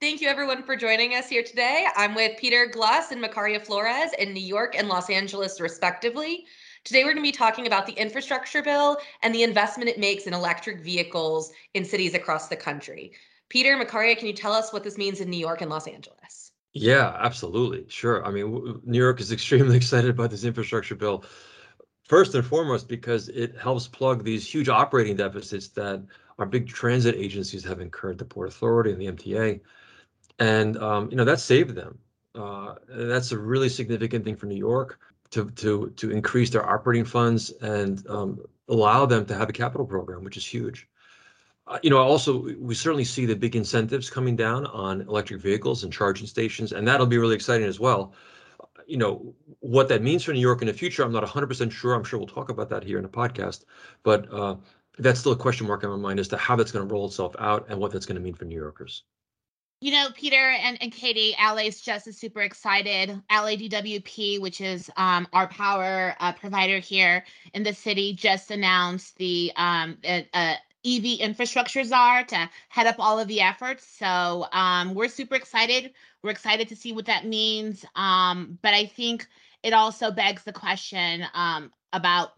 Thank you, everyone, for joining us here today. I'm with Peter Gluss and Macaria Flores in New York and Los Angeles, respectively. Today, we're going to be talking about the infrastructure bill and the investment it makes in electric vehicles in cities across the country. Peter, Macaria, can you tell us what this means in New York and Los Angeles? Yeah, absolutely. Sure. I mean, New York is extremely excited about this infrastructure bill. First and foremost, because it helps plug these huge operating deficits that our big transit agencies have incurred, the Port Authority and the MTA and um, you know that saved them. Uh, that's a really significant thing for New York to to to increase their operating funds and um, allow them to have a capital program, which is huge. Uh, you know, also we certainly see the big incentives coming down on electric vehicles and charging stations, and that'll be really exciting as well. You know what that means for New York in the future. I'm not 100% sure. I'm sure we'll talk about that here in the podcast, but uh, that's still a question mark in my mind as to how that's going to roll itself out and what that's going to mean for New Yorkers. You know, Peter and, and Katie, LA's just as super excited. LADWP, which is um, our power uh, provider here in the city, just announced the um, uh, EV infrastructure czar to head up all of the efforts. So um, we're super excited. We're excited to see what that means. Um, but I think it also begs the question um, about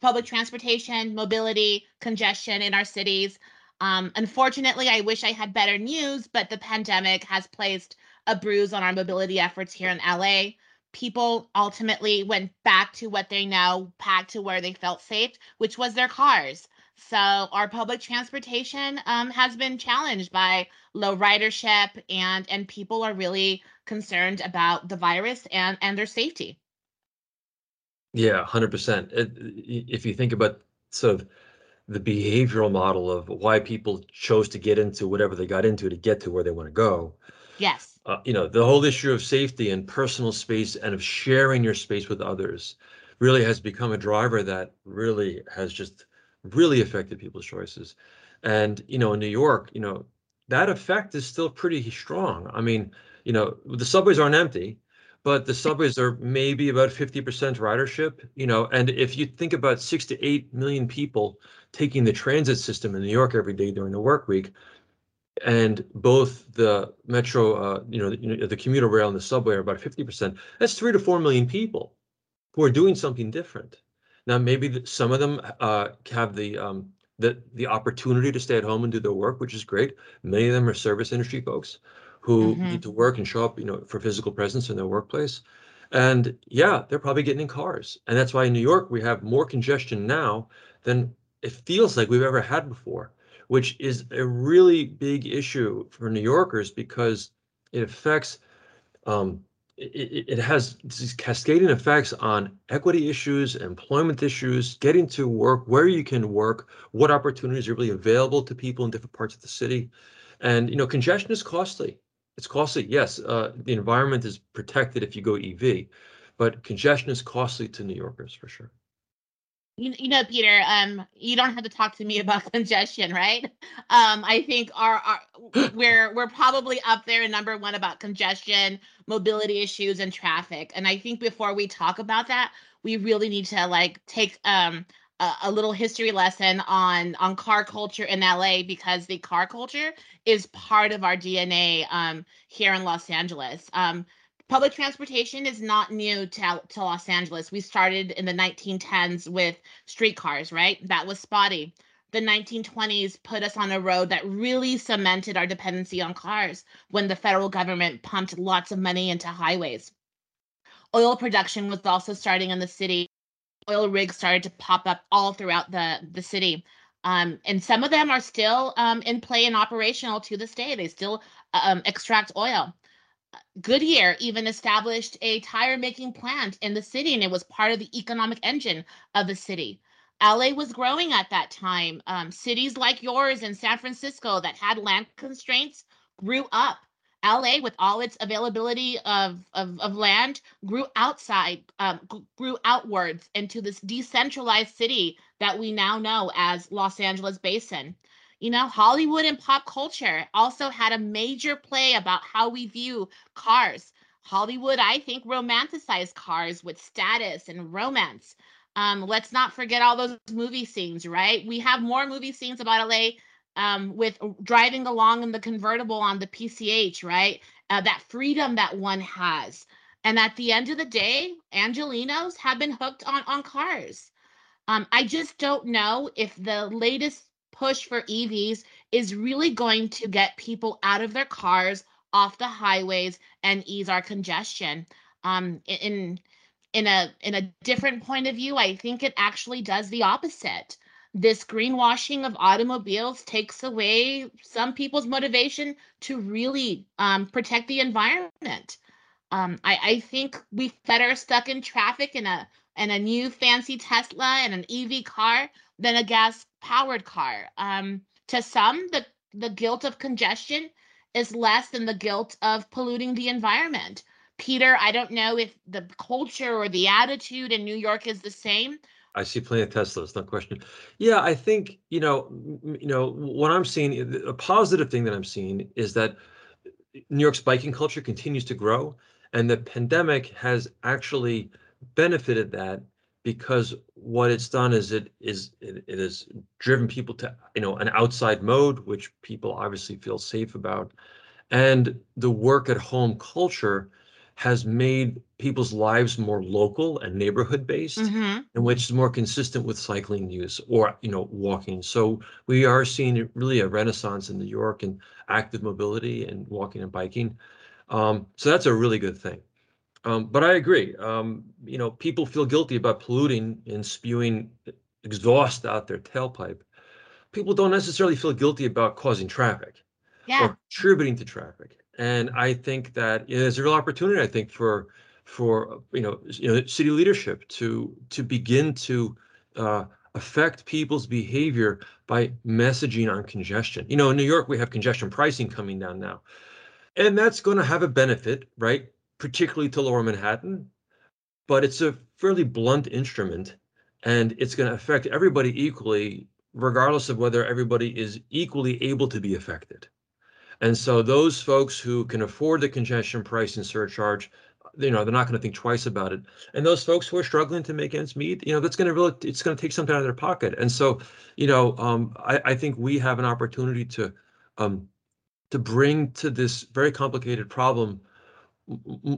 public transportation, mobility, congestion in our cities. Um, unfortunately, I wish I had better news, but the pandemic has placed a bruise on our mobility efforts here in LA. People ultimately went back to what they know, back to where they felt safe, which was their cars. So our public transportation um, has been challenged by low ridership, and and people are really concerned about the virus and and their safety. Yeah, hundred percent. If you think about sort of the behavioral model of why people chose to get into whatever they got into to get to where they want to go. Yes. Uh, you know, the whole issue of safety and personal space and of sharing your space with others really has become a driver that really has just really affected people's choices. And, you know, in New York, you know, that effect is still pretty strong. I mean, you know, the subways aren't empty, but the subways are maybe about 50% ridership, you know, and if you think about six to eight million people taking the transit system in New York every day during the work week, and both the metro, uh, you, know, the, you know, the commuter rail and the subway are about 50%, that's three to four million people who are doing something different. Now, maybe the, some of them uh, have the, um, the, the opportunity to stay at home and do their work, which is great. Many of them are service industry folks who mm-hmm. need to work and show up, you know, for physical presence in their workplace. And yeah, they're probably getting in cars. And that's why in New York, we have more congestion now than it feels like we've ever had before, which is a really big issue for New Yorkers because it affects, um, it, it has these cascading effects on equity issues, employment issues, getting to work, where you can work, what opportunities are really available to people in different parts of the city. And, you know, congestion is costly. It's costly. Yes, uh, the environment is protected if you go EV, but congestion is costly to New Yorkers for sure you, you know peter um you don't have to talk to me about congestion right um i think our, our we're we're probably up there in number one about congestion mobility issues and traffic and i think before we talk about that we really need to like take um a, little history lesson on on car culture in la because the car culture is part of our dna um here in los angeles um public transportation is not new to, to Los Angeles. We started in the 1910s with streetcars, right? That was spotty. The 1920s put us on a road that really cemented our dependency on cars when the federal government pumped lots of money into highways. Oil production was also starting in the city. Oil rigs started to pop up all throughout the, the city. Um, and some of them are still um, in play and operational to this day. They still um, extract oil. Goodyear even established a tire making plant in the city, and it was part of the economic engine of the city. LA was growing at that time. Um, cities like yours in San Francisco that had land constraints grew up. LA, with all its availability of, of, of land, grew outside, um, grew outwards into this decentralized city that we now know as Los Angeles Basin. You know, Hollywood and pop culture also had a major play about how we view cars. Hollywood, I think, romanticized cars with status and romance. Um, let's not forget all those movie scenes, right? We have more movie scenes about LA um, with driving along in the convertible on the PCH, right? Uh, that freedom that one has. And at the end of the day, Angelenos have been hooked on on cars. Um, I just don't know if the latest push for EVs is really going to get people out of their cars, off the highways, and ease our congestion. Um, in in a in a different point of view, I think it actually does the opposite. This greenwashing of automobiles takes away some people's motivation to really um, protect the environment. Um, I, I think we better stuck in traffic in a in a new fancy Tesla and an EV car than a gas powered car. Um, to some, the the guilt of congestion is less than the guilt of polluting the environment. Peter, I don't know if the culture or the attitude in New York is the same. I see plenty of Teslas, no question. Yeah, I think you know, you know, what I'm seeing, eh, a positive thing that I'm seeing is that eh, New York's biking culture continues to grow, and the pandemic has actually benefited that because what it's done is it is it, it has driven people to you know an outside mode which people obviously feel safe about and the work at home culture has made people's lives more local and neighborhood based Mm-hmm. and which is more consistent with cycling use or you know walking so we are seeing really a renaissance in new york and active mobility and walking and biking um, so that's a really good thing um, but i agree um, you know people feel guilty about polluting and spewing exhaust out their tailpipe people don't necessarily feel guilty about causing traffic Yeah. or contributing to traffic. And I think that there's a real opportunity, I think, for for you know you know city leadership to to begin to uh, affect people's behavior by messaging on congestion. You know, in New York, we have congestion pricing coming down now, and that's going to have a benefit, right? Particularly to Lower Manhattan, but it's a fairly blunt instrument, and it's going to affect everybody equally, regardless of whether everybody is equally able to be affected. And so those folks who can afford the congestion pricing surcharge, you know, they're not going to think twice about it. And those folks who are struggling to make ends meet, you know, that's going to really, it's going to take something out of their pocket. And so, you know, um, I, I think we have an opportunity to, um, to bring to this very complicated problem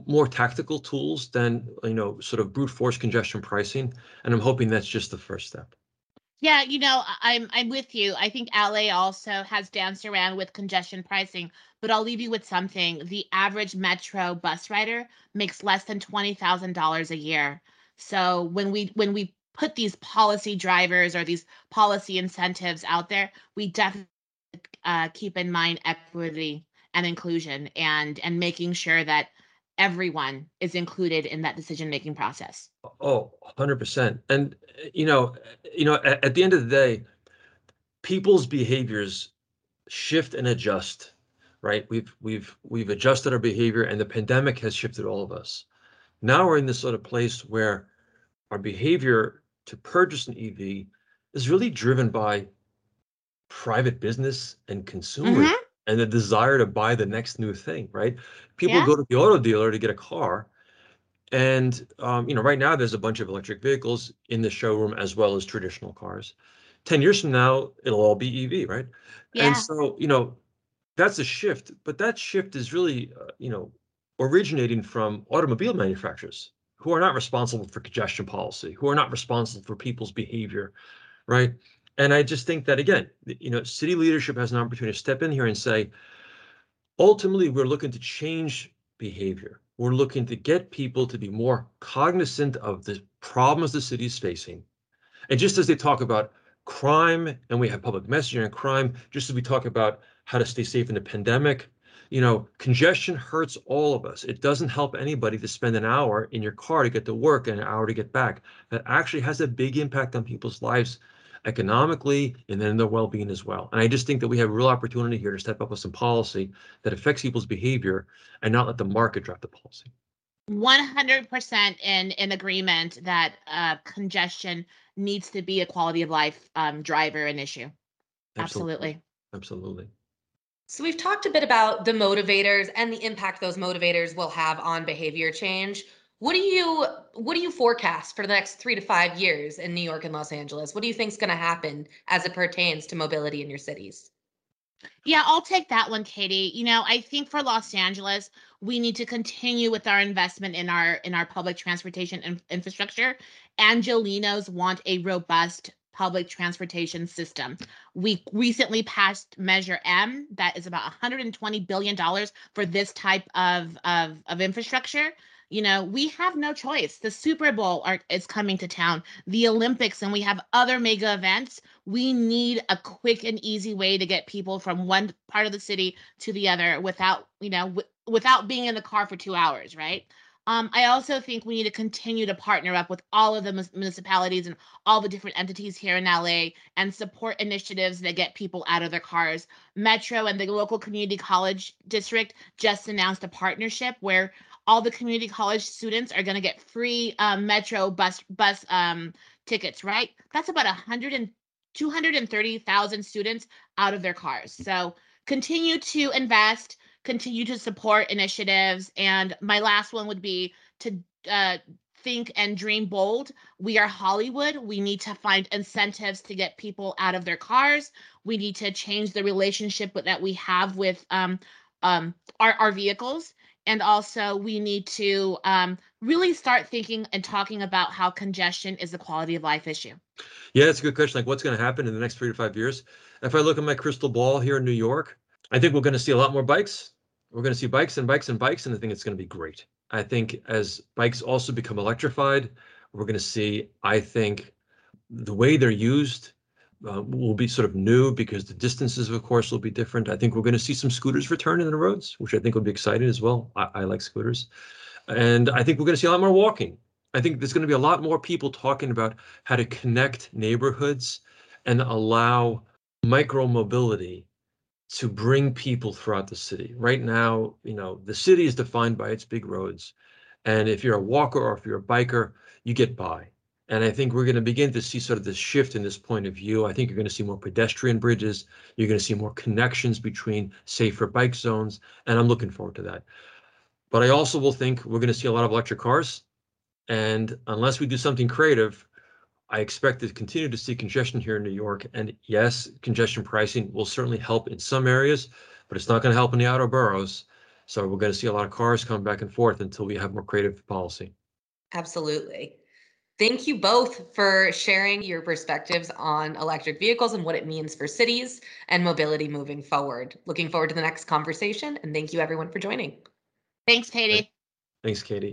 more tactical tools than, you know, sort of brute force congestion pricing. And I'm hoping that's just the first step. Yeah, you know, I'm I'm with you. I think LA also has danced around with congestion pricing, but I'll leave you with something. The average metro bus rider makes less than twenty thousand dollars a year. So when we when we put these policy drivers or these policy incentives out there, we definitely uh, keep in mind equity and inclusion and and making sure that everyone is included in that decision making process. Oh, 100%. And you know, you know, at, at the end of the day, people's behaviors shift and adjust, right? We've we've we've adjusted our behavior and the pandemic has shifted all of us. Now we're in this sort of place where our behavior to purchase an EV is really driven by private business and consumers Mhm. And the desire to buy the next new thing, right? People Yeah. go to the auto dealer to get a car and um, you know, right now there's a bunch of electric vehicles in the showroom as well as traditional cars. 10 years from now, it'll all be EV, right? Yeah. And so, you know, that's a shift, but that shift is really, uh, you know, originating from automobile manufacturers who are not responsible for congestion policy, who are not responsible for people's behavior, right? And I just think that again, you know, city leadership has an opportunity to step in here and say, ultimately, we're looking to change behavior. We're looking to get people to be more cognizant of the problems the city is facing. And just as they talk about crime and we have public messaging on crime, just as we talk about how to stay safe in the pandemic, you know, congestion hurts all of us. It doesn't help anybody to spend an hour in your car to get to work and an hour to get back. That actually has a big impact on people's lives economically and then their well-being as well. And I just think that we have a real opportunity here to step up with some policy that affects people's behavior and not let the market drive the policy. 100% in in agreement that uh, congestion needs to be a quality of life um, driver and issue. Absolutely. Absolutely. So we've talked a bit about the motivators and the impact those motivators will have on behavior change. What do you what do you forecast for the next 3 to 5 years in New York and Los Angeles? What do you think is going to happen as it pertains to mobility in your cities? Yeah, I'll take that one, Katie. You know, I think for Los Angeles, we need to continue with our investment in our in our public transportation in- infrastructure. Angelenos want a robust public transportation system. We recently passed Measure M, that is about 120 billion dollars for this type of, of of infrastructure. You know, we have no choice. The Super Bowl are, is coming to town, the Olympics, and we have other mega events. We need a quick and easy way to get people from one part of the city to the other without you know w- without being in the car for two hours right? Um, i also think we need to continue to partner up with all of the municipalities and all the different entities here in la and support initiatives that get people out of their cars. Metro and the local community college district just announced a partnership where all the community college students are going to get free um, metro bus bus um, tickets right that's about 100 and 230,000 students out of their cars. So continue to invest, continue to support initiatives. And my last one would be to uh, think and dream bold. We are Hollywood. We need to find incentives to get people out of their cars. We need to change the relationship that we have with um, um, our, our vehicles. And also, we need to um, really start thinking and talking about how congestion is a quality of life issue. Yeah, it's a good question. Like, what's going to happen in the next three to five years? If I look at my crystal ball here in New York, I think we're going to see a lot more bikes. We're going to see bikes and bikes and bikes, and I think it's going to be great. I think as bikes also become electrified, we're going to see, I think, the way they're used uh, will be sort of new because the distances, of course, will be different. I think we're going to see some scooters return in the roads, which I think will be exciting as well. I, I like scooters. And I think we're going to see a lot more walking. I think there's going to be a lot more people talking about how to connect neighborhoods and allow micro mobility to bring people throughout the city. Right now, you know, the city is defined by its big roads. And if you're a walker or if you're a biker, you get by. And I think we're going to begin to see sort of this shift in this point of view. I think you're going to see more pedestrian bridges. You're going to see more connections between safer bike zones. And I'm looking forward to that. But I also will think we're going to see a lot of electric cars. And unless we do something creative, I expect to continue to see congestion here in New York. And yes, congestion pricing will certainly help in some areas, but it's not going to help in the outer boroughs. So we're going to see a lot of cars come back and forth until we have more creative policy. Absolutely. Thank you both for sharing your perspectives on electric vehicles and what it means for cities and mobility moving forward. Looking forward to the next conversation, and thank you everyone for joining. Thanks, Katie. Thanks, Katie.